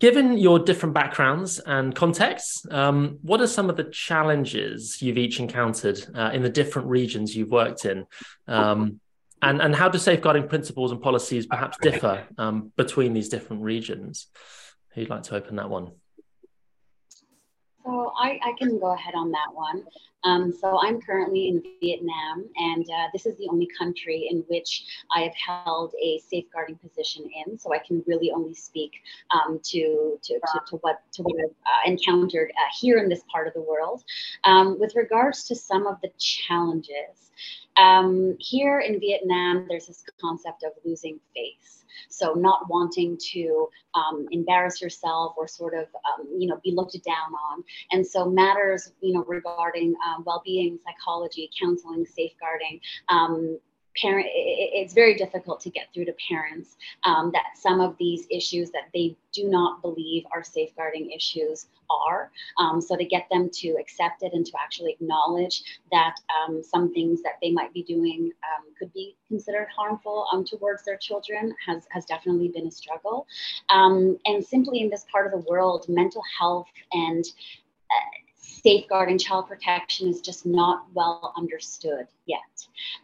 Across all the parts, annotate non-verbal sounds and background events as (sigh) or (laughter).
given your different backgrounds and contexts, um, what are some of the challenges you've each encountered uh, in the different regions you've worked in? Um, and, and how do safeguarding principles and policies perhaps differ um, between these different regions? Who'd like to open that one? So I, I can go ahead on that one. Um, so I'm currently in Vietnam, and uh, this is the only country in which I have held a safeguarding position in. So I can really only speak um, to, to, to, to, what to what I've uh, encountered uh, here in this part of the world. Um, with regards to some of the challenges, um, here in Vietnam, there's this concept of losing face. So not wanting to um, embarrass yourself or sort of, um, you know, be looked down on. And so matters, you know, regarding um, well-being, psychology, counseling, safeguarding, um, parent it's very difficult to get through to parents um, that some of these issues that they do not believe are safeguarding issues are. Um, so to get them to accept it and to actually acknowledge that um, some things that they might be doing um, could be considered harmful um, towards their children has, has definitely been a struggle. Um, and simply in this part of the world mental health and uh, safeguarding child protection is just not well understood yet.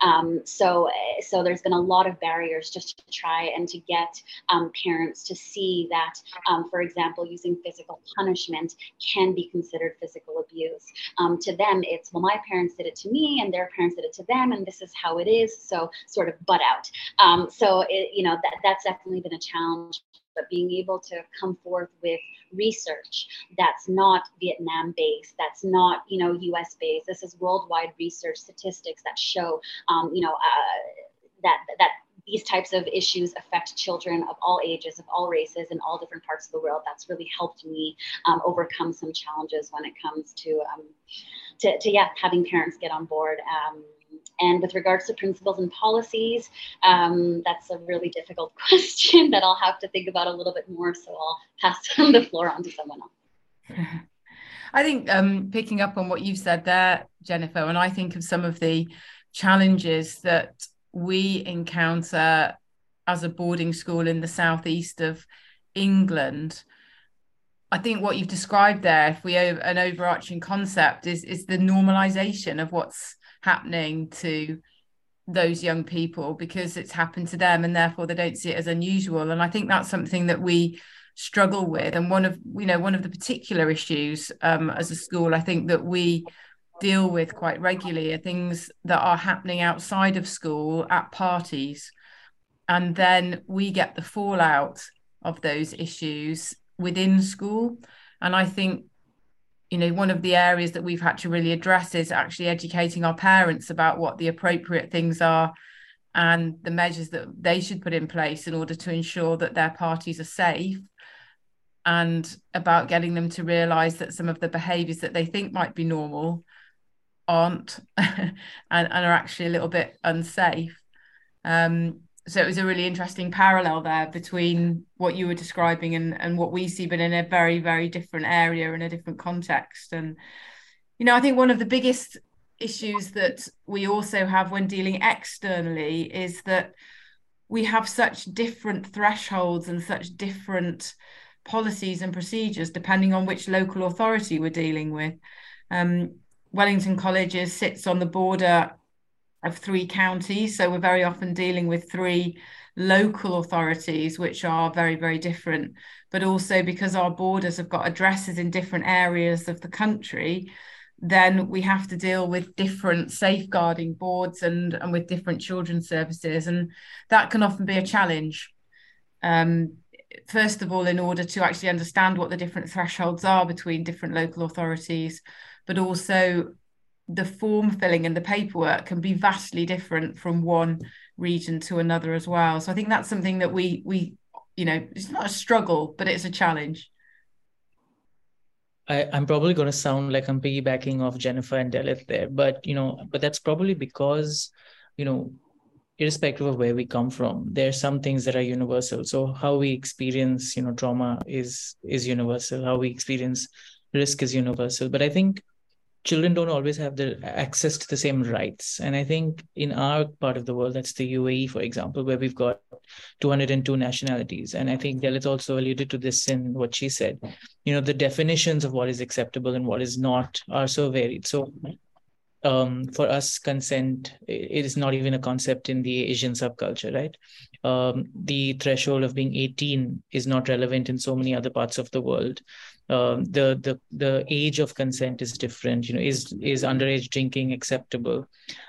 Um, so, so there's been a lot of barriers just to try and to get um, parents to see that, um, for example, using physical punishment can be considered physical abuse. Um, to them, it's well, my parents did it to me, and their parents did it to them, and this is how it is. So, sort of butt out. Um, so, it, you know, that that's definitely been a challenge but being able to come forth with research that's not Vietnam based, that's not you know U.S. based. This is worldwide research statistics that show um, you know uh, that that these types of issues affect children of all ages, of all races, in all different parts of the world. That's really helped me um, overcome some challenges when it comes to, um, to, to, yeah, having parents get on board. Um, and with regards to principles and policies, um, that's a really difficult (laughs) question that I'll have to think about a little bit more. So I'll pass (laughs) the floor on to someone else. (laughs) I think um, picking up on what you've said there, Jennifer, and I think of some of the challenges that we encounter as a boarding school in the southeast of England. I think what you've described there, if we have an overarching concept, is is the normalization of what's happening to those young people because it's happened to them and therefore they don't see it as unusual. And i think that's something that we struggle with. And one of you know one of the particular issues um, as a school i think that we deal with quite regularly are things that are happening outside of school at parties. And then we get the fallout of those issues within school. And i think you know one of the areas that we've had to really address is actually educating our parents about what the appropriate things are and the measures that they should put in place in order to ensure that their parties are safe and about getting them to realize that some of the behaviors that they think might be normal aren't (laughs) and, and are actually a little bit unsafe. Um, so it was a really interesting parallel there between what you were describing and, and what we see, but in a very, very different area in a different context. And, you know, I think one of the biggest issues that we also have when dealing externally is that we have such different thresholds and such different policies and procedures depending on which local authority we're dealing with. Um, Wellington Colleges sits on the border of three counties. So we're very often dealing with three local authorities, which are very, very different. But also because our borders have got addresses in different areas of the country, then we have to deal with different safeguarding boards and, and with different children's services. And that can often be a challenge. Um, first of all, in order to actually understand what the different thresholds are between different local authorities, but also the form filling and the paperwork can be vastly different from one region to another as well. So I think that's something that we we you know it's not a struggle, but it's a challenge. I, I'm probably going to sound like I'm piggybacking off Jennifer and Delyth there, but you know, but that's probably because, you know, irrespective of where we come from, there are some things that are universal. So how we experience, you know, trauma is is universal. How we experience risk is universal. But I think children don't always have the access to the same rights and i think in our part of the world that's the uae for example where we've got 202 nationalities. And I think Delyth also alluded to this in what she said. You know, the definitions of what is acceptable and what is not are so varied. So um, for us, consent it is not even a concept in the Asian subculture, right? Um, the threshold of being 18 is not relevant in so many other parts of the world. Um, the the the age of consent is different. You know, is is underage drinking acceptable?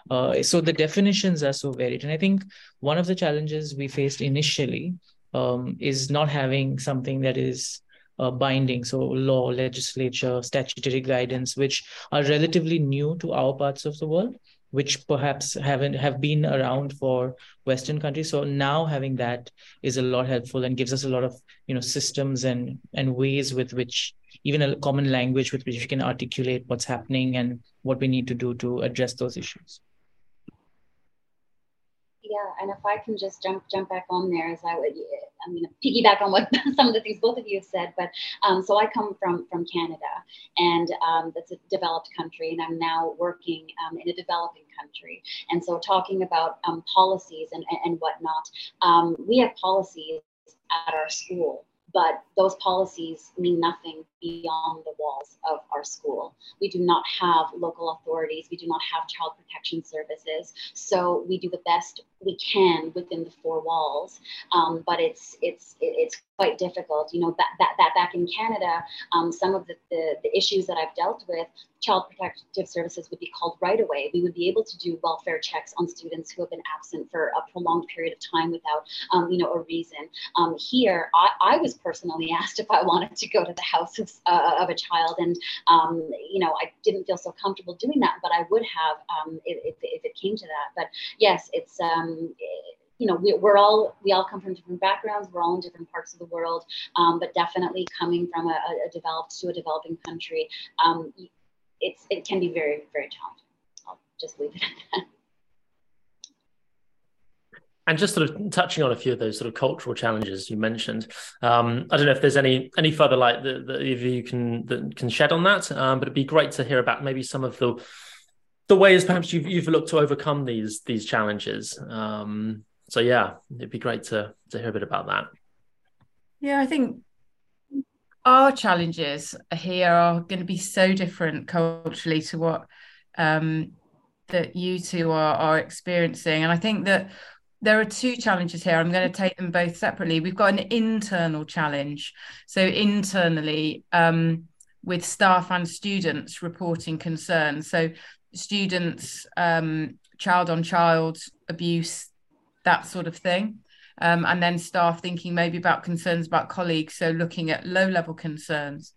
Uh, so the definitions are so varied, and I think one of the challenges we faced initially um, is not having something that is uh, binding, so law, legislature, statutory guidance, which are relatively new to our parts of the world, which perhaps haven't have been around for Western countries. So now having that is a lot helpful and gives us a lot of you know systems and and ways with which even a common language with which we can articulate what's happening and what we need to do to address those issues. Yeah, and if I can just jump jump back on there, as I would, I'm going to piggyback on what (laughs) some of the things both of you have said. But um, so I come from from Canada, and um, that's a developed country, and I'm now working um, in a developing country. And so talking about um, policies and and whatnot, um, we have policies at our school but those policies mean nothing beyond the walls of our school. We do not have local authorities, we do not have child protection services, so we do the best we can within the four walls. Um, but it's it's it's quite difficult. You know that that, that back in Canada, um, some of the, the, the issues that I've dealt with, child protective services would be called right away. We would be able to do welfare checks on students who have been absent for a prolonged period of time without um, you know a reason. Um, here, I, I was personally (laughs) asked if I wanted to go to the house of, uh, of a child, and um, you know I didn't feel so comfortable doing that, but I would have um, if, if, if, it came to that. But yes, it's um, you know we, are all we all come from different backgrounds. We're all in different parts of the world um, but definitely coming from a, a, developed to a developing country um, it's it can be very very challenging. I'll just leave it at that. And just sort of touching on a few of those sort of cultural challenges you mentioned, um, I don't know if there's any any further light that, that you can that can shed on that, um, but it'd be great to hear about maybe some of the the ways perhaps you've you've looked to overcome these these challenges. Um, so yeah, it'd be great to to hear a bit about that. Yeah, I think our challenges here are going to be so different culturally to what um, that you two are, are experiencing, and I think that there are two challenges here. I'm going to take them both separately. We've got an internal challenge. So internally, um, with staff and students reporting concerns. So students, um, child on child abuse, that sort of thing. Um, and then staff thinking maybe about concerns about colleagues. So looking at low level concerns.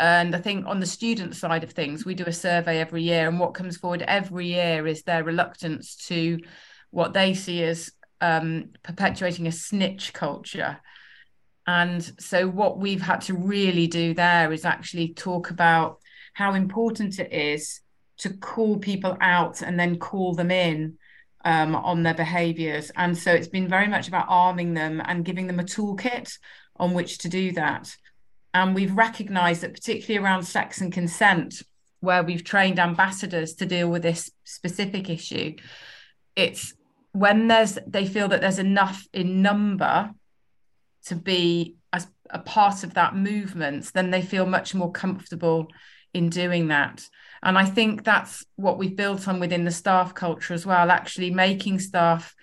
And I think on the student side of things, we do a survey every year, and what comes forward every year is their reluctance to what they see as um, perpetuating a snitch culture. And so, what we've had to really do there is actually talk about how important it is to call people out and then call them in um, on their behaviors. And so it's been very much about arming them and giving them a toolkit on which to do that. And we've recognized that, particularly around sex and consent, where we've trained ambassadors to deal with this specific issue, it's when there's they feel that there's enough in number to be as a part of that movement, then they feel much more comfortable in doing that. And I think that's what we've built on within the staff culture as well, actually making staff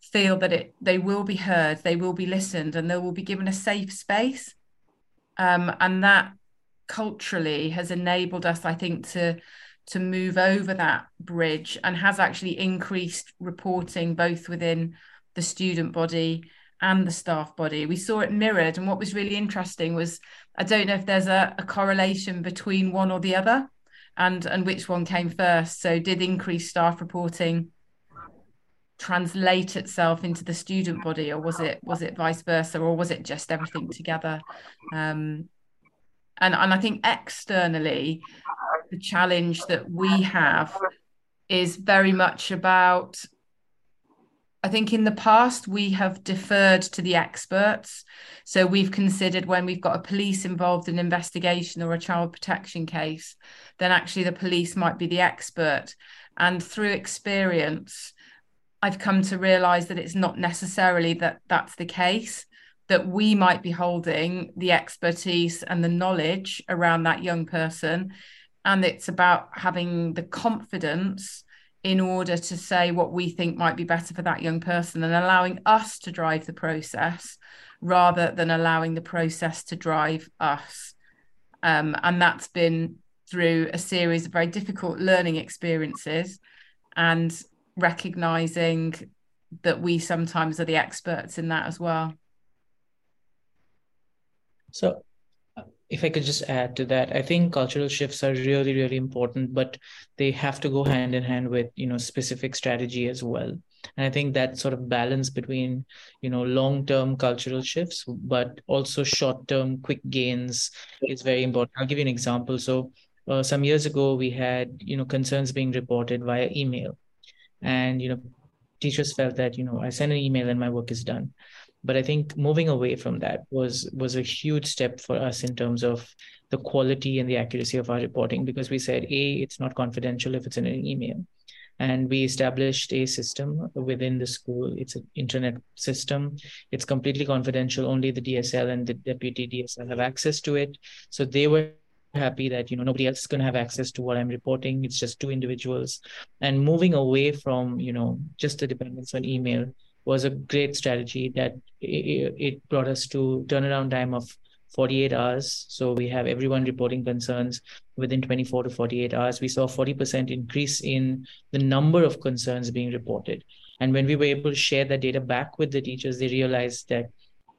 feel that it they will be heard, they will be listened, and they will be given a safe space. Um, and that culturally has enabled us, I think, to to move over that bridge and has actually increased reporting both within the student body and the staff body. We saw it mirrored. And what was really interesting was I don't know if there's a, a correlation between one or the other and and which one came first. So did increased staff reporting translate itself into the student body or was it was it vice versa or was it just everything together um, and and i think externally the challenge that we have is very much about I think in the past we have deferred to the experts. So we've considered when we've got a police involved in investigation or a child protection case, then actually the police might be the expert. And through experience, I've come to realize that it's not necessarily that that's the case, that we might be holding the expertise and the knowledge around that young person. And it's about having the confidence in order to say what we think might be better for that young person and allowing us to drive the process rather than allowing the process to drive us. Um, and that's been through a series of very difficult learning experiences and recognizing that we sometimes are the experts in that as well. So, if I could just add to that, I think cultural shifts are really, really important, but they have to go hand in hand with you know specific strategy as well. And I think that sort of balance between you know long-term cultural shifts, but also short-term quick gains is very important. I'll give you an example. So uh, some years ago, we had you know concerns being reported via email and you know teachers felt that you know i send an email and my work is done but i think moving away from that was was a huge step for us in terms of the quality and the accuracy of our reporting because we said a it's not confidential if it's in an email. And we established a system within the school. It's an internet system. It's completely confidential. Only the dsl and the deputy dsl have access to it. So they were happy that you know nobody else is going to have access to what i'm reporting. It's just two individuals. And moving away from you know just the dependence on email was a great strategy that it, brought us to turnaround time of 48 hours. So we have everyone reporting concerns within 24 to 48 hours. We saw 40% increase in the number of concerns being reported. And when we were able to share that data back with the teachers they realized that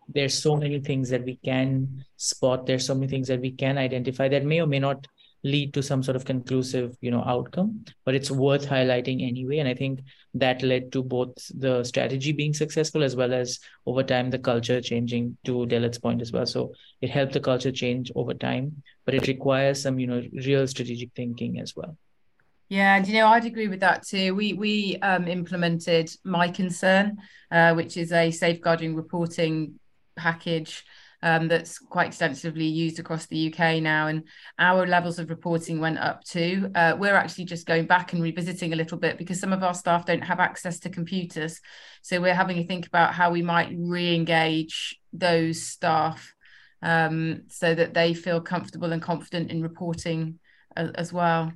there's so many things that we can spot. There's so many things that we can identify that may or may not lead to some sort of conclusive you know outcome but it's worth highlighting anyway. And i think that led to both the strategy being successful as well as over time the culture changing to Delyth's point as well. So it helped the culture change over time but it requires some you know real strategic thinking as well. Yeah, and you know, I'd agree with that too. We we um, implemented My Concern, uh, which is a safeguarding reporting package um, that's quite extensively used across the UK now, and our levels of reporting went up too. Uh, we're actually just going back and revisiting a little bit because some of our staff don't have access to computers, so we're having to think about how we might re-engage those staff um, so that they feel comfortable and confident in reporting as, as well.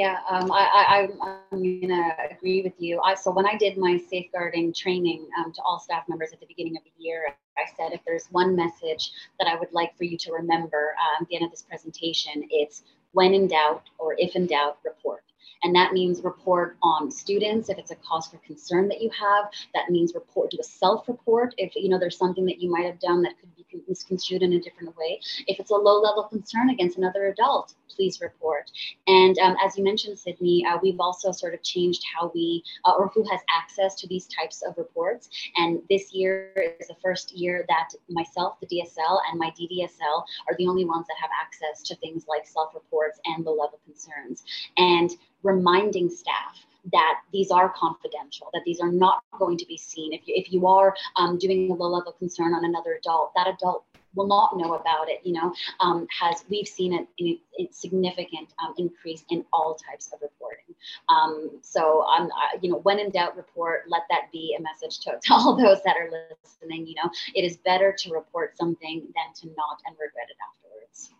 Yeah, um, I, I, am going to agree with you. I, so when I did my safeguarding training um, to all staff members at the beginning of the year, I said if there's one message that I would like for you to remember um, at the end of this presentation, it's when in doubt or if in doubt, report. And that means report on students if it's a cause for concern that you have. That means report, do a self-report if you know there's something that you might have done that could be misconstrued in a different way. If it's a low-level concern against another adult, please report. And um, as you mentioned, Sydney, uh, we've also sort of changed how we uh, or who has access to these types of reports. And this year is the first year that myself, the DSL, and my DDSL are the only ones that have access to things like self-reports and low-level concerns. And reminding staff that these are confidential, that these are not going to be seen. If you, if you are um, doing a low level concern on another adult, that adult will not know about it. You know, um, has we've seen in a significant um, increase in all types of reporting. Um, so, um, you know, when in doubt, report. Let that be a message to, to all those that are listening. You know, it is better to report something than to not and regret it afterwards.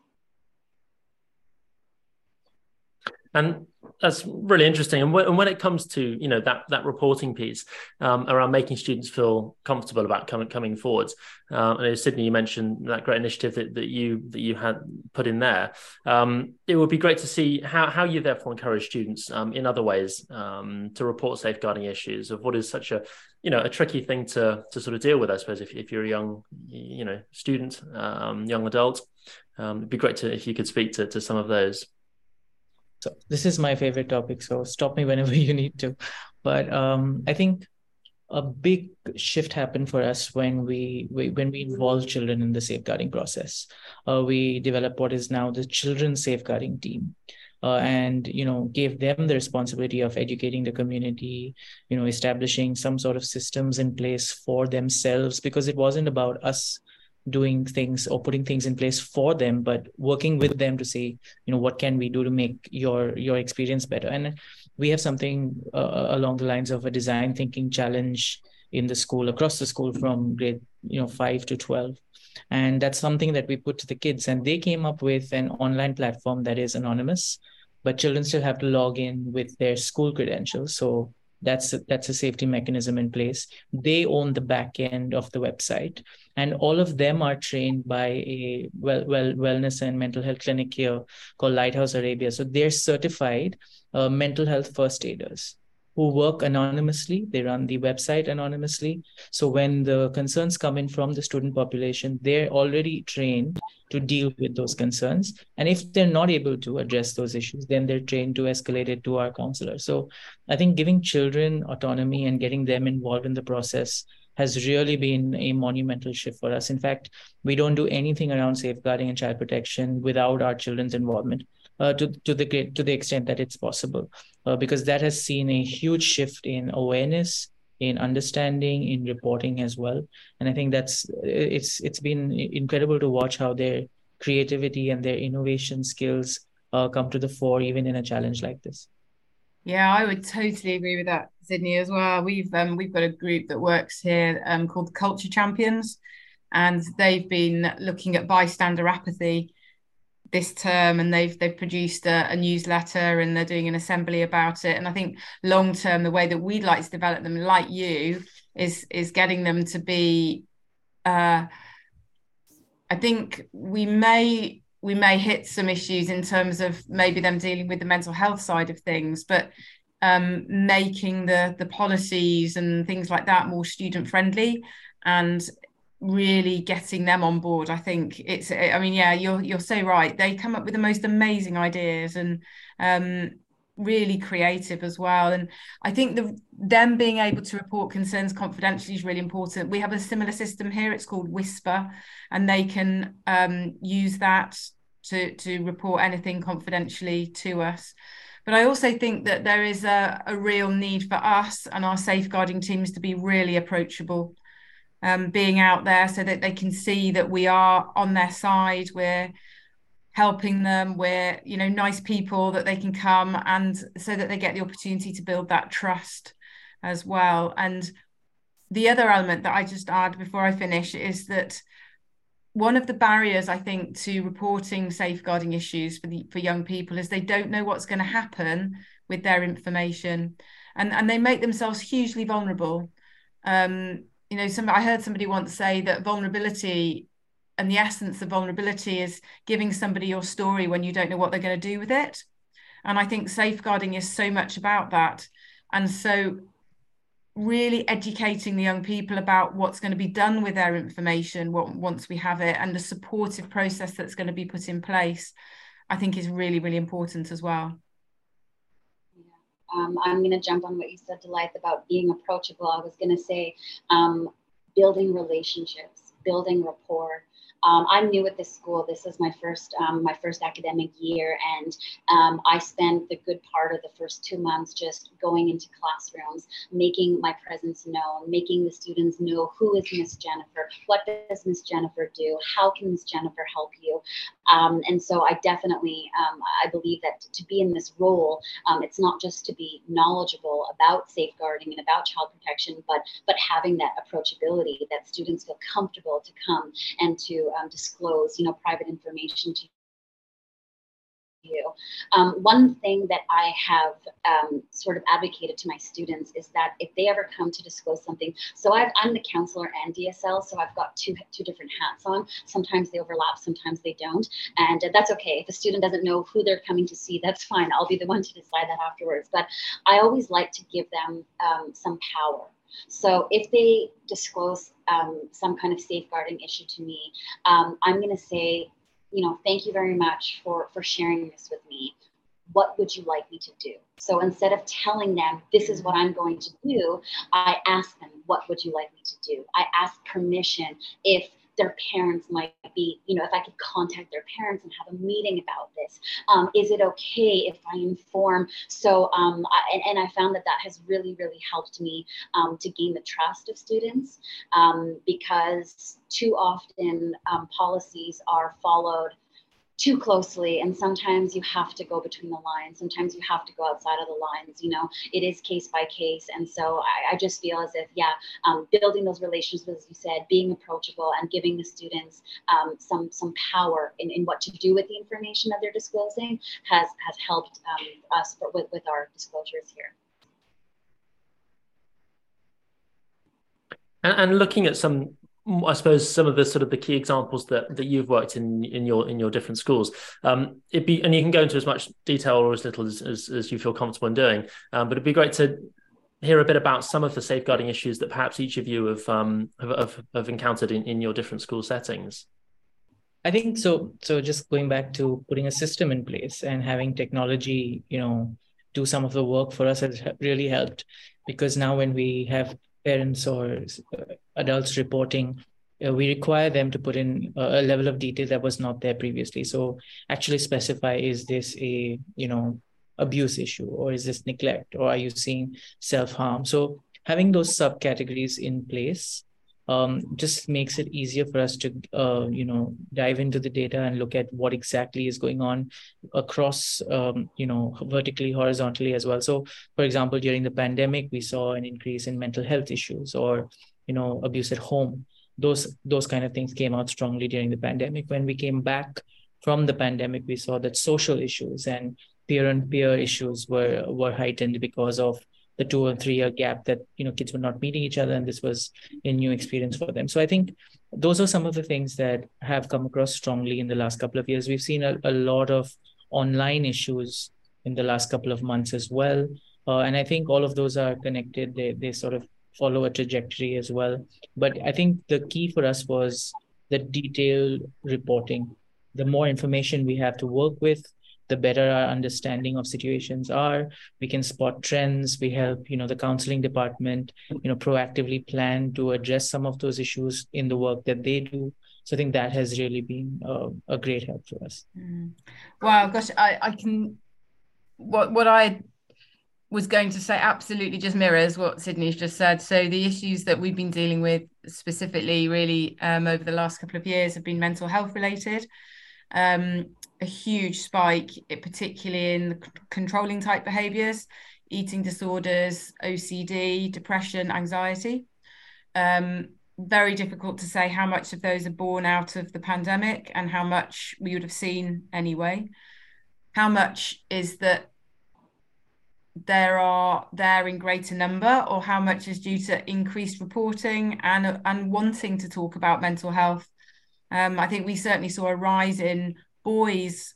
And that's really interesting. And, when it comes to you know that that reporting piece um, around making students feel comfortable about coming coming forwards, um, and Sydney, you mentioned that great initiative that, that you that you had put in there. Um, it would be great to see how how you therefore encourage students um, in other ways um, to report safeguarding issues of what is such a you know a tricky thing to to sort of deal with. I suppose if if you're a young you know student, um, young adult, it'd be great to if you could speak to to some of those. So this is my favorite topic. So stop me whenever (laughs) you need to. But um, I think a big shift happened for us when we, we when we involved children in the safeguarding process. Uh, we developed what is now the children's safeguarding team. Uh, and you know gave them the responsibility of educating the community you know establishing some sort of systems in place for themselves because it wasn't about us doing things or putting things in place for them but working with them to say you know what can we do to make your your experience better? And we have something uh, along the lines of a design thinking challenge in the school across the school from grade you know 5 to 12 and that's something that we put to the kids and they came up with an online platform that is anonymous but children still have to log in with their school credentials. So that's a, that's a safety mechanism in place. They own the back end of the website and all of them are trained by a well, well wellness and mental health clinic here called lighthouse arabia so they're certified uh, mental health first aiders who work anonymously. They run the website anonymously. So when the concerns come in from the student population, they're already trained to deal with those concerns. And if they're not able to address those issues, then they're trained to escalate it to our counselor. So I think giving children autonomy and getting them involved in the process has really been a monumental shift for us. In fact, we don't do anything around safeguarding and child protection without our children's involvement uh, to to the to the extent that it's possible, uh, because that has seen a huge shift in awareness, in understanding, in reporting as well. And I think that's it's it's been incredible to watch how their creativity and their innovation skills uh, come to the fore, even in a challenge like this. Yeah, I would totally agree with that, Sydney, as well. We've um, we've got a group that works here um, called Culture Champions, and they've been looking at bystander apathy this term and they've they've produced a, a, newsletter and they're doing an assembly about it and i think long term the way that we'd like to develop them like you is is getting them to be uh i think we may we may hit some issues in terms of maybe them dealing with the mental health side of things but um making the the policies and things like that more student friendly and really getting them on board. I think it's i mean yeah you're you're so right. They come up with the most amazing ideas and um, really creative as well. And i think the them being able to report concerns confidentially is really important. We have a similar system here. It's called whisper and they can um, use that to to report anything confidentially to us but I also think that there is a, a real need for us and our safeguarding teams to be really approachable um, being out there so that they can see that we are on their side. We're helping them. We're, you know, nice people that they can come and so that they get the opportunity to build that trust as well. And the other element that I just add before I finish is that one of the barriers I think to reporting safeguarding issues for the for young people is they don't know what's going to happen with their information and and they make themselves hugely vulnerable. Um, you know some i heard somebody once say that vulnerability and the essence of vulnerability is giving somebody your story when you don't know what they're going to do with it. And i think safeguarding is so much about that. And so really educating the young people about what's going to be done with their information what, once we have it and the supportive process that's going to be put in place i think is really really important as well um, I'm going to jump on what you said, Delyth, about being approachable. I was going to say um, building relationships, building rapport, um, I'm new at this school. This is my first um, my first academic year, and um, I spent the good part of the first two months just going into classrooms, making my presence known, making the students know who is Miss Jennifer, what does Miss Jennifer do, how can Miss Jennifer help you, um, and so I definitely um, I believe that to be in this role, um, it's not just to be knowledgeable about safeguarding and about child protection, but but having that approachability that students feel comfortable to come and to um, disclose, you know, private information to you. Um, one thing that I have um, sort of advocated to my students is that if they ever come to disclose something, so i am the counselor and DSL, so I've got two two different hats on. Sometimes they overlap, sometimes they don't, and uh, that's okay. If a student doesn't know who they're coming to see, that's fine. I'll be the one to decide that afterwards. But I always like to give them um, some power so if they disclose um, some kind of safeguarding issue to me, um, I'm going to say, you know, thank you very much for for sharing this with me. What would you like me to do? So instead of telling them this is what I'm going to do, I ask them, what would you like me to do? I ask permission if their parents might be, you know, if I could contact their parents and have a meeting about this. Um, is it okay if I inform? So, um, I, and, and, I found that that has really, really helped me um, to gain the trust of students um, because too often um, policies are followed too closely and sometimes you have to go between the lines. Sometimes you have to go outside of the lines you know? It is case by case and so i, I just feel as if yeah um, building those relationships as you said being approachable and giving the students um, some some power in, in what to do with the information that they're disclosing has has helped um, us with, with our disclosures here. And, and looking at some I suppose some of the sort of the key examples that that you've worked in in your in your different schools. Um, it'd be and you can go into as much detail or as little as, as, as you feel comfortable in doing. Um, but it'd be great to hear a bit about some of the safeguarding issues that perhaps each of you have um, have, have, encountered in, in your different school settings. I think so. So just going back to putting a system in place and having technology, you know, do some of the work for us has really helped because now when we have parents or adults reporting, uh, we require them to put in a level of detail that was not there previously. So actually specify is this a you know abuse issue or is this neglect or are you seeing self harm? So having those subcategories in place um, just makes it easier for us to uh, you know dive into the data and look at what exactly is going on across um, you know vertically horizontally as well so for example during the pandemic we saw an increase in mental health issues or you know abuse at home. Those those kind of things came out strongly during the pandemic. When we came back from the pandemic we saw that social issues and peer and peer issues were were heightened because of the two or three year gap that you know kids were not meeting each other and this was a new experience for them. So i think those are some of the things that have come across strongly in the last couple of years. We've seen a, a lot of online issues in the last couple of months as well. Uh, and i think all of those are connected. They, they sort of follow a trajectory as well. But i think the key for us was the detailed reporting. The more information we have to work with the better our understanding of situations are. We can spot trends. We help you know the counseling department you know proactively plan to address some of those issues in the work that they do. So i think that has really been uh, a great help for us. Mm. wow gosh i i can what what i was going to say absolutely just mirrors what Sydney's just said. So the issues that we've been dealing with specifically, really, um, over the last couple of years, have been mental health related. Um, a huge spike, particularly in controlling type behaviors, eating disorders, OCD, depression, anxiety. Um, very difficult to say how much of those are born out of the pandemic and how much we would have seen anyway. How much is that there are there in greater number, or how much is due to increased reporting and and wanting to talk about mental health? Um, I think we certainly saw a rise in boys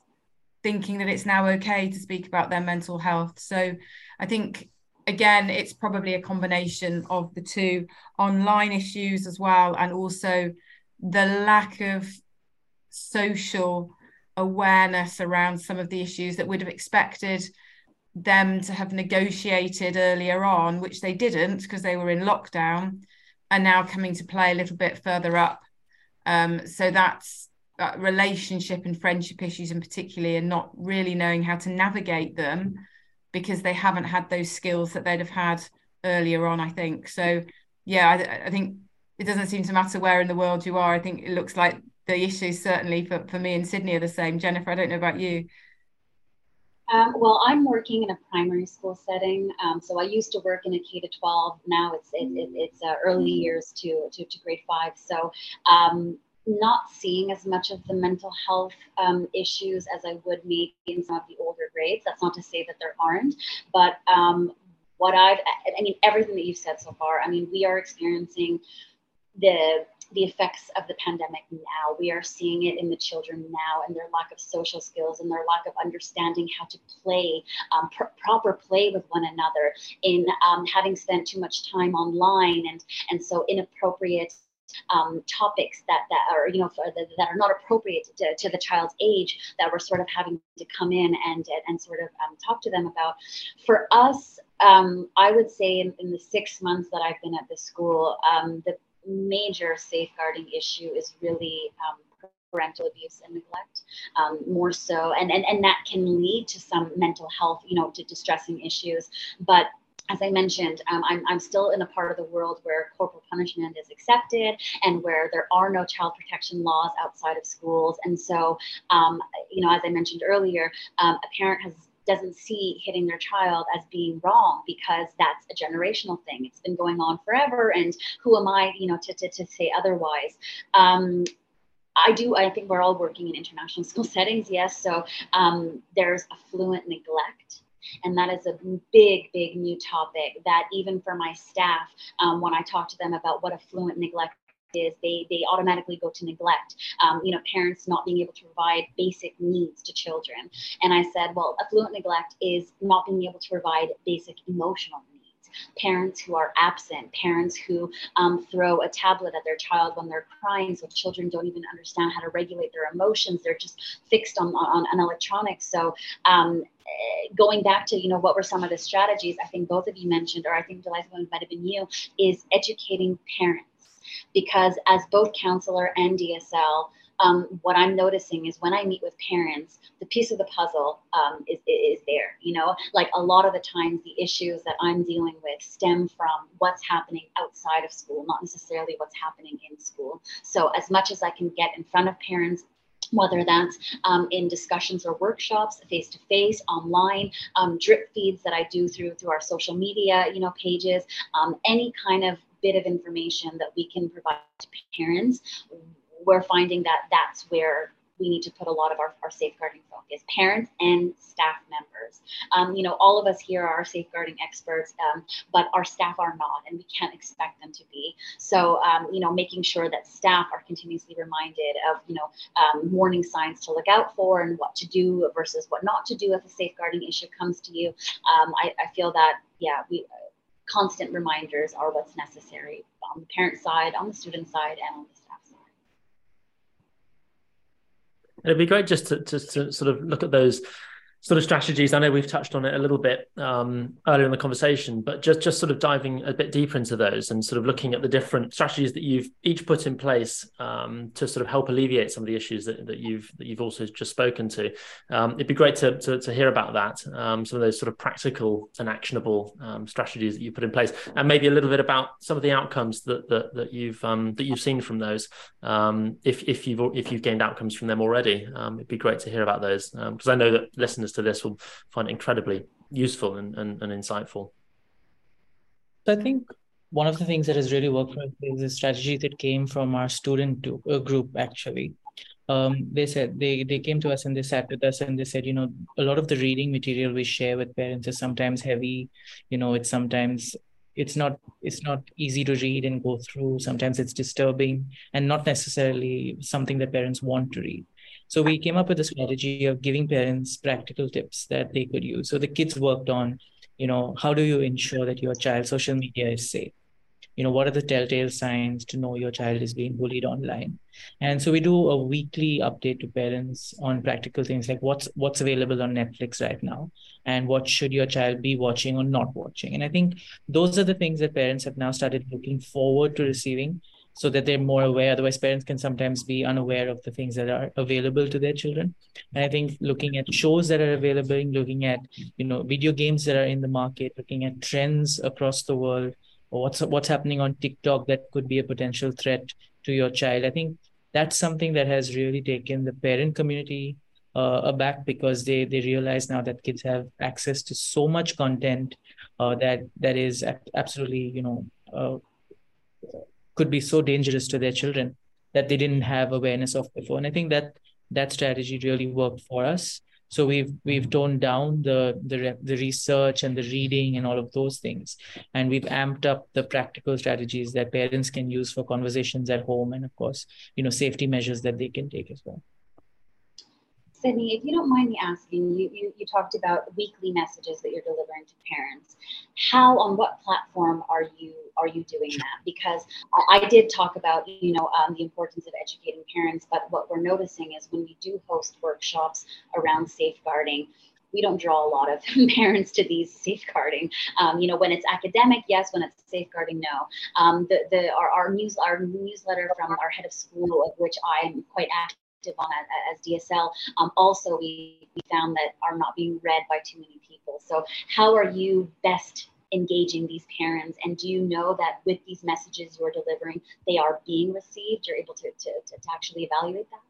thinking that it's now okay to speak about their mental health. So I think again it's probably a combination of the two online issues as well and also the lack of social awareness around some of the issues that we'd have expected them to have negotiated earlier on which they didn't because they were in lockdown are now coming to play a little bit further up. Um, so that's uh, relationship and friendship issues in particular and not really knowing how to navigate them because they haven't had those skills that they'd have had earlier on i think. So yeah I, I, think it doesn't seem to matter where in the world you are. I think it looks like the issues certainly for, for me and sydney are the same. Jennifer i don't know about you um, well, I'm working in a primary school setting. Um, so I used to work in a K to 12. Now it's it, it, it's uh, early years to, to, to grade five. So um, not seeing as much of the mental health um, issues as I would maybe in some of the older grades. That's not to say that there aren't, but um, what I've, I mean, everything that you've said so far, I mean, we are experiencing the the effects of the pandemic now. We are seeing it in the children now and their lack of social skills and their lack of understanding how to play, um, pr- proper play with one another, in um, having spent too much time online and, and so inappropriate um, topics that that are you know the, that are not appropriate to, to, the child's age that we're sort of having to come in and and sort of um, talk to them about. For us, um, I would say in, in, the six months that I've been at the school, um, the major safeguarding issue is really um, parental abuse and neglect um, more so and, and and that can lead to some mental health you know to distressing issues but as I mentioned, um, I'm, I'm still in a part of the world where corporal punishment is accepted and where there are no child protection laws outside of schools. And so, um, you know, as I mentioned earlier, um, a parent has doesn't see hitting their child as being wrong because that's a generational thing. It's been going on forever, and who am I, you know, to, to, to say otherwise? Um, I do. I think we're all working in international (laughs) school settings. Yes. So um, there's affluent neglect. And that is a big, big new topic that even for my staff, um, when I talk to them about what affluent neglect is they they automatically go to neglect um, you know parents not being able to provide basic needs to children and i said well affluent neglect is not being able to provide basic emotional needs parents who are absent, parents who um, throw a tablet at their child when they're crying, so children don't even understand how to regulate their emotions. They're just fixed on, on, on electronics. So um, eh, going back to you know what were some of the strategies i think both of you mentioned or i think Deliza might have been you is educating parents because as both counselor and DSL, um, what I'm noticing is when I meet with parents, the piece of the puzzle um, is, is there. You know, like a lot of the times, the issues that I'm dealing with stem from what's happening outside of school, not necessarily what's happening in school. So, as much as I can get in front of parents, whether that's um, in discussions or workshops, face to face, online, um, drip feeds that I do through through our social media, you know, pages, um, any kind of bit of information that we can provide to parents, we're finding that that's where we need to put a lot of our, our safeguarding focus, parents and staff members. Um, you know, all of us here are safeguarding experts, um, but our staff are not, and we can't expect them to be. So, um, you know, making sure that staff are continuously reminded of, you know, um, warning signs to look out for and what to do versus what not to do if a safeguarding issue comes to you. Um, I, I feel that, yeah, we constant reminders are what's necessary on the parent side, on the student side, and on the staff side. It'd be great just to, to, to sort of look at those sort of strategies. I know we've touched on it a little bit um, earlier in the conversation, but just just sort of diving a bit deeper into those and sort of looking at the different strategies that you've each put in place um, to sort of help alleviate some of the issues that, that you've that you've also just spoken to. Um, it'd be great to, to, to hear about that, um, some of those sort of practical and actionable um, strategies that you put in place, and maybe a little bit about some of the outcomes that that, that you've um, that you've seen from those. if if you've if you've gained outcomes from them already, it'd be great to hear about those because I know that listeners to this will find incredibly useful and, and, and insightful. I think one of the things that has really worked for us is a strategy that came from our student uh, group actually. Um, they said they they came to us and they sat with us and they said, you know, a lot of the reading material we share with parents is sometimes heavy, you know, it's sometimes it's not it's not easy to read and go through. Sometimes it's disturbing and not necessarily something that parents want to read. So we came up with a strategy of giving parents practical tips that they could use. So the kids worked on, you know, how do you ensure that your child's social media is safe? You know, what are the telltale signs to know your child is being bullied online? And so we do a weekly update to parents on practical things like what's what's available on Netflix right now and what should your child be watching or not watching. And I think those are the things that parents have now started looking forward to receiving so that they're more aware. Otherwise, parents can sometimes be unaware of the things that are available to their children. And I think looking at shows that are available, looking at you know video games that are in the market, looking at trends across the world, or what's what's happening on TikTok that could be a potential threat to your child. I think that's something that has really taken the parent community uh, aback because they they realize now that kids have access to so much content uh, that that is absolutely you know uh, could be so dangerous to their children that they didn't have awareness of before. And I think that that strategy really worked for us. So we've we've toned down the the the research and the reading and all of those things, and we've amped up the practical strategies that parents can use for conversations at home, and of course, you know, safety measures that they can take as well. Sydney, if you don't mind me asking, you, you, you talked about weekly messages that you're delivering to parents. How, on what platform are you are you doing that? Because I did talk about, you know, um, the importance of educating parents, but what we're noticing is when we do host workshops around safeguarding, we don't draw a lot of (laughs) parents to these safeguarding. Um, you know, when it's academic, yes. When it's safeguarding, no. Um, the the our, our news our newsletter from our head of school, of which I'm quite active on as DSL, um, also we, we found that are not being read by too many people. So how are you best engaging these parents? And do you know that with these messages you're delivering, they are being received? You're able to, to, to, to actually evaluate that?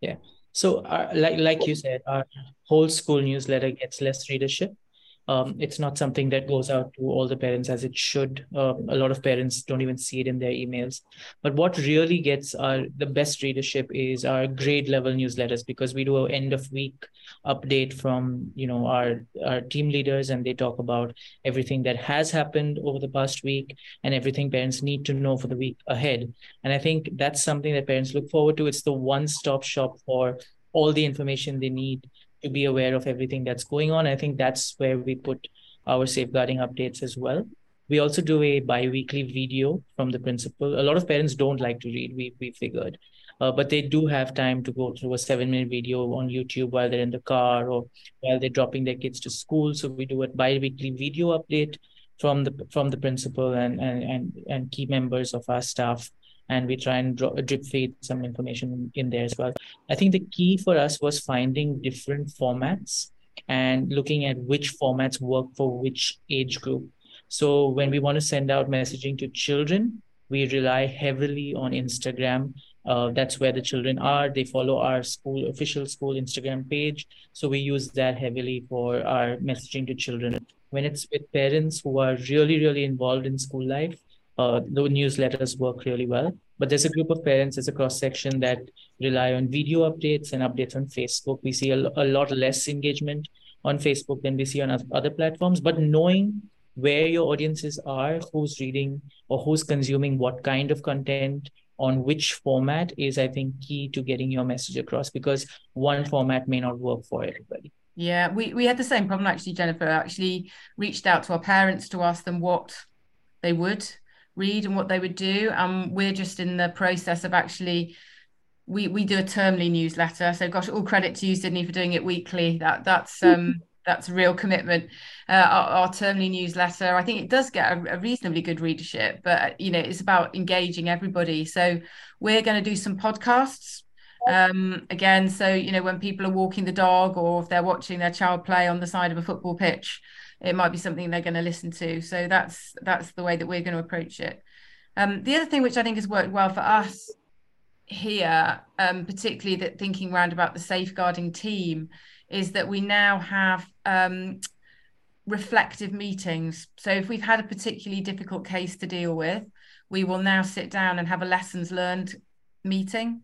Yeah. So, uh, like like you said, our whole school newsletter gets less readership um, it's not something that goes out to all the parents as it should. Uh, a lot of parents don't even see it in their emails. But what really gets our the best readership is our grade level newsletters because we do an end of week update from you know our our team leaders and they talk about everything that has happened over the past week and everything parents need to know for the week ahead. And I think that's something that parents look forward to. It's the one stop shop for all the information they need to be aware of everything that's going on. I think that's where we put our safeguarding updates as well. We also do a bi-weekly video from the principal. A lot of parents don't like to read, we, we figured, uh, but they do have time to go through a seven minute video on YouTube while they're in the car or while they're dropping their kids to school. So we do a bi-weekly video update from the from the principal and and and, and key members of our staff and we try and drip feed some information in there as well. I think the key for us was finding different formats and looking at which formats work for which age group. So when we want to send out messaging to children, we rely heavily on Instagram. Uh, that's where the children are. They follow our school official school Instagram page. So we use that heavily for our messaging to children. When it's with parents who are really, really involved in school life, uh, the newsletters work really well. But there's a group of parents, there's a cross section that rely on video updates and updates on Facebook. We see a, a lot less engagement on Facebook than we see on other platforms. But knowing where your audiences are, who's reading or who's consuming what kind of content on which format is, I think, key to getting your message across because one format may not work for everybody. Yeah, we, we had the same problem actually, Jennifer. actually reached out to our parents to ask them what they would read and what they would do. And we're just in the process of actually we we do a termly newsletter. So gosh, all credit to you, Sydney, for doing it weekly. That that's um that's a real commitment. Uh, our, our termly newsletter, I think it does get a, a, reasonably good readership, but you know it's about engaging everybody. So we're going to do some podcasts um again so you know when people are walking the dog or if they're watching their child play on the side of a football pitch it might be something they're going to listen to. So that's that's the way that we're going to approach it. Um, the other thing which I think has worked well for us here, um, particularly that thinking around about the safeguarding team, is that we now have um, reflective meetings. So if we've had a particularly difficult case to deal with, we will now sit down and have a lessons learned meeting,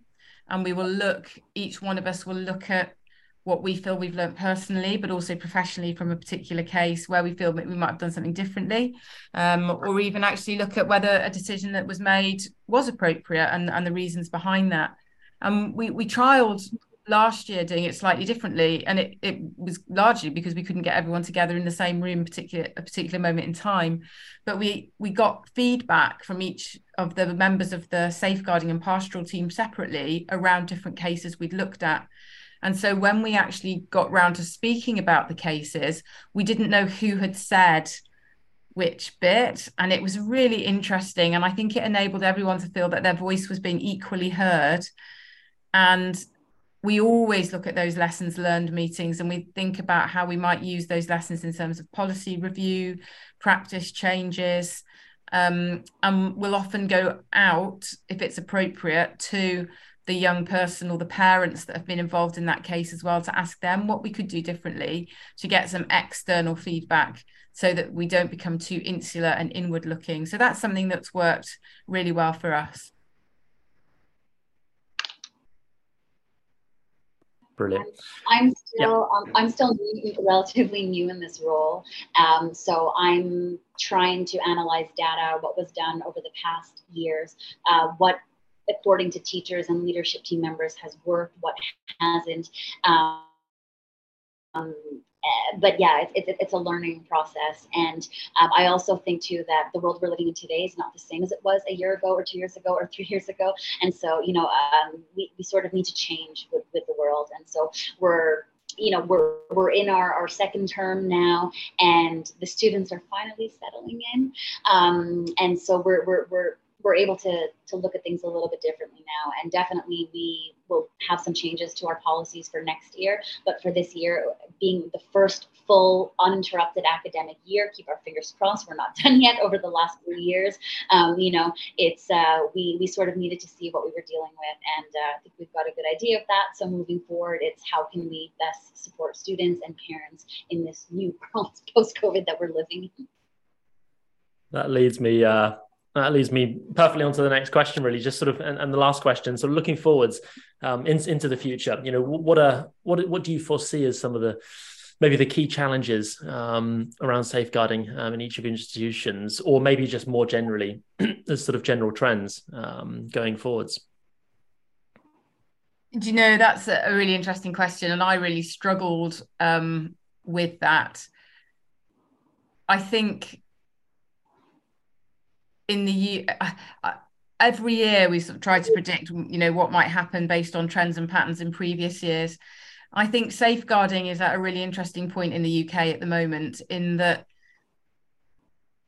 and we will look. Each one of us will look at what we feel we've learned personally, but also professionally from a particular case where we feel that we might have done something differently, um, or even actually look at whether a decision that was made was appropriate and, and the reasons behind that. Um, we we trialed last year doing it slightly differently, and it, it was largely because we couldn't get everyone together in the same room, particular a particular moment in time. But we we got feedback from each of the members of the safeguarding and pastoral team separately around different cases we'd looked at and so when we actually got round to speaking about the cases, we didn't know who had said which bit. And it was really interesting. And I think it enabled everyone to feel that their voice was being equally heard. And we always look at those lessons learned meetings and we think about how we might use those lessons in terms of policy review, practice changes. Um, and we'll often go out, if it's appropriate, to the young person or the parents that have been involved in that case as well to ask them what we could do differently to get some external feedback so that we don't become too insular and inward looking. So that's something that's worked really well for us. Brilliant. I'm still yeah. um, i'm still relatively new in this role. Um, so i'm trying to analyze data what was done over the past years uh, what according to teachers and leadership team members has worked, what hasn't. Um, um, but yeah, it's, it's, it's, a learning process. And um, I also think too that the world we're living in today is not the same as it was a year ago or two years ago or three (laughs) years ago. And so, you know, um, we, we sort of need to change with, with the world. And so we're, you know, we're, we're in our, our second term now and the students are finally settling in. Um, and so we're, we're, we're, we're able to to look at things a little bit differently now. And definitely we will have some changes to our policies for next year. But for this year being the first full uninterrupted academic year keep our fingers crossed we're not (laughs) done yet over the last three years. Um, you know it's uh, we we sort of needed to see what we were dealing with and uh, i think we've got a good idea of that. So moving forward it's how can we best support students and parents in this new (laughs) post covid that we're living in. That leads me uh, that leads me perfectly onto the next question, really. Just sort of, and, and the last question. So, looking forwards um, in, into the future, you know, what are what what do you foresee as some of the maybe the key challenges um, around safeguarding um, in each of institutions, or maybe just more generally (clears throat) as sort of general trends um, going forwards? Do you know that's a really interesting question, and I really struggled um, with that. I think in the year every year we sort of try to predict you know what might happen based on trends and patterns in previous years. I think safeguarding is at a really interesting point in the uk at the moment in that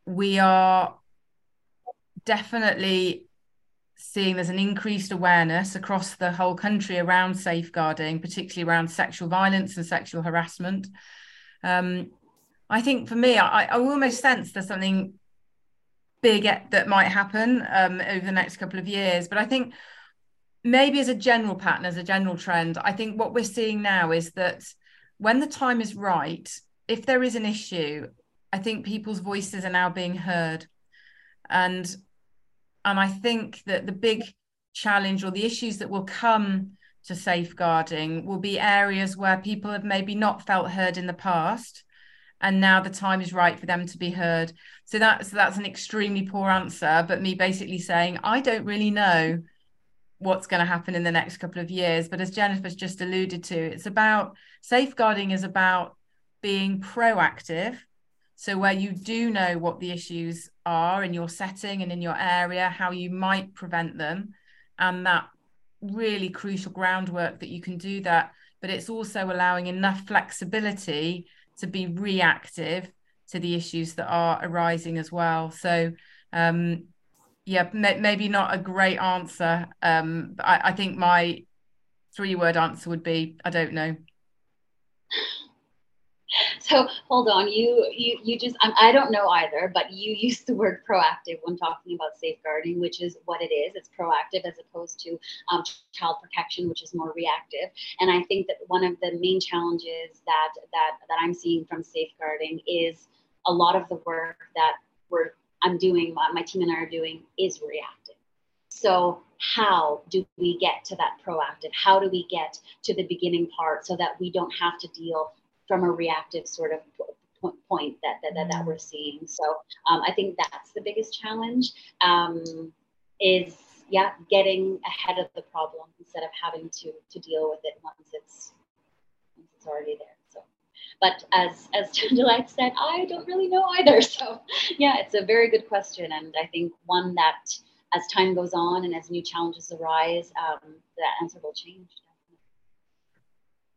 we are definitely seeing there's an increased awareness across the whole country around safeguarding particularly around sexual violence and sexual harassment. Um, i think for me I, I almost sense there's something big that might happen um, over the next couple of years. But I think maybe as a general pattern, as a general trend, I think what we're seeing now is that when the time is right, if there is an issue, I think people's voices are now being heard. And and I think that the big challenge or the issues that will come to safeguarding will be areas where people have maybe not felt heard in the past and now the time is right for them to be heard. So that's that's an extremely poor answer but me basically saying i don't really know what's going to happen in the next couple of years but as jennifer's just alluded to it's about safeguarding is about being proactive. So where you do know what the issues are in your setting and in your area how you might prevent them and that really crucial groundwork that you can do that but it's also allowing enough flexibility to be reactive to the issues that are arising as well. So, um, yeah, maybe not a great answer. Um, I, I think my three word answer would be I don't know. (laughs) so hold on you you you just um, i don't know either but you (laughs) used the word proactive when talking about safeguarding which is what it is. It's proactive as opposed to um, child protection which is more reactive. And i think that one of the main challenges that that that i'm seeing from safeguarding is a lot of the work that we're i'm doing my team and i are doing is reactive. So how do we get to that proactive? How do we get to the beginning part so that we don't have to deal from a reactive sort of point that that, that, that mm. we're seeing. So um, I think that's the biggest challenge um, is yeah getting ahead of the problem instead of having to to deal with it once it's once it's already there. So, but as as (laughs) Chandalite said, I don't really know either. (laughs) So yeah, it's a very good question, and I think one that as time goes on and as new challenges arise, um, that answer will change.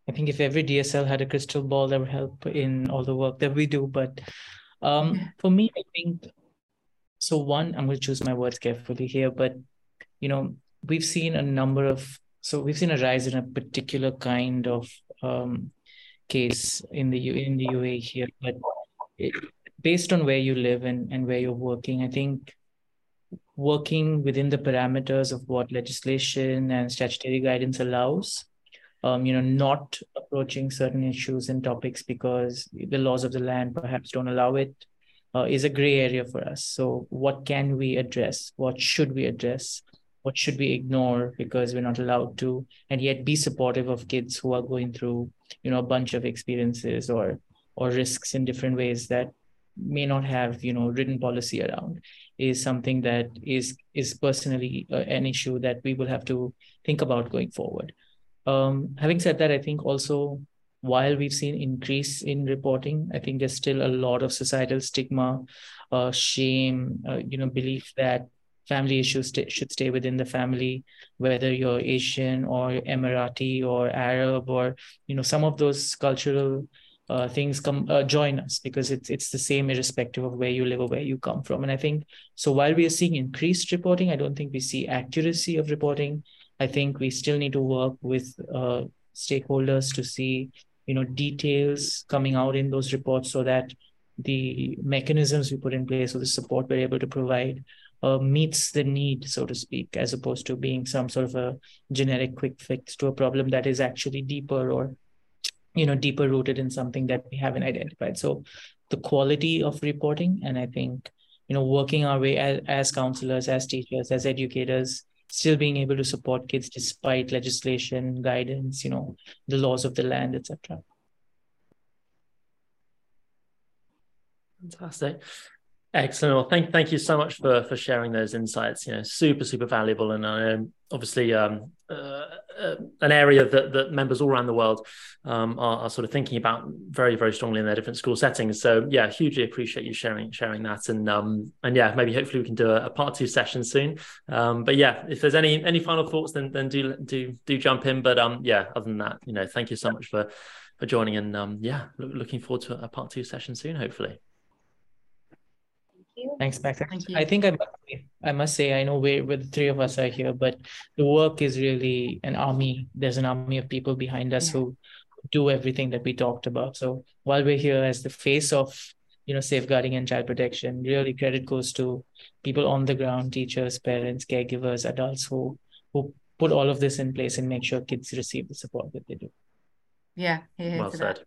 I think if every DSL had a crystal ball, that would help in all the work that we do. But um, for me, I think so. One, I'm going to choose my words carefully here, but you know, we've seen a number of so we've seen a rise in a particular kind of um, case in the in the UAE here, but it, based on where you live and and where you're working, I think working within the parameters of what legislation and statutory guidance allows um, you know, not approaching certain issues and topics because the laws of the land perhaps don't allow it, uh, is a gray area for us. So, what can we address? What should we address? What should we ignore because we're not allowed to, and yet be supportive of kids who are going through, you know, a bunch of experiences or or risks in different ways that may not have you know written policy around is something that is is personally uh, an issue that we will have to think about going forward um, having said that, I think also while we've seen increase in reporting, I think there's still a lot of societal stigma, uh, shame, uh, you know, belief that family issues st- should stay within the family, whether you're Asian or Emirati or Arab or you know some of those cultural uh, things come uh, join us because it's it's the same irrespective of where you live or where you come from. And I think so. While we are seeing increased reporting, I don't think we see accuracy of reporting. I think we still need to work with uh, stakeholders to see you know details coming out in those reports so that the mechanisms we put in place or the support we're able to provide uh, meets the need, so to speak, as opposed to being some sort of a generic quick fix to a problem that is actually deeper or you know deeper rooted in something that we haven't identified. So the quality of reporting, and I think you know working our way as, as counselors, as teachers, as educators, still being able to support kids despite legislation, guidance, you know, the laws of the land, etc. Fantastic. Excellent. Well, thank thank you so much for for sharing those insights. You know, super super valuable, and I um, obviously um, uh, uh, an area that that members all around the world um, are, are, sort of thinking about very very strongly in their different school settings. So yeah, hugely appreciate you sharing sharing that, and um, and yeah, maybe hopefully we can do a, a part two session soon. Um, but yeah, if there's any any final thoughts, then then do do do jump in. But um, yeah, other than that, you know, thank you so much for for joining, and um, yeah, looking forward to a part two session soon, hopefully you. Thanks, Max. Thank you. I think I, I must say, I know we we the three of us are here, but the work is really an army. There's an army of people behind us yeah. who do everything that we talked about. So while we're here as the face of you know safeguarding and child protection, really credit goes to people on the ground, teachers, parents, caregivers, adults who who put all of this in place and make sure kids receive the support that they do. Yeah, well said. That.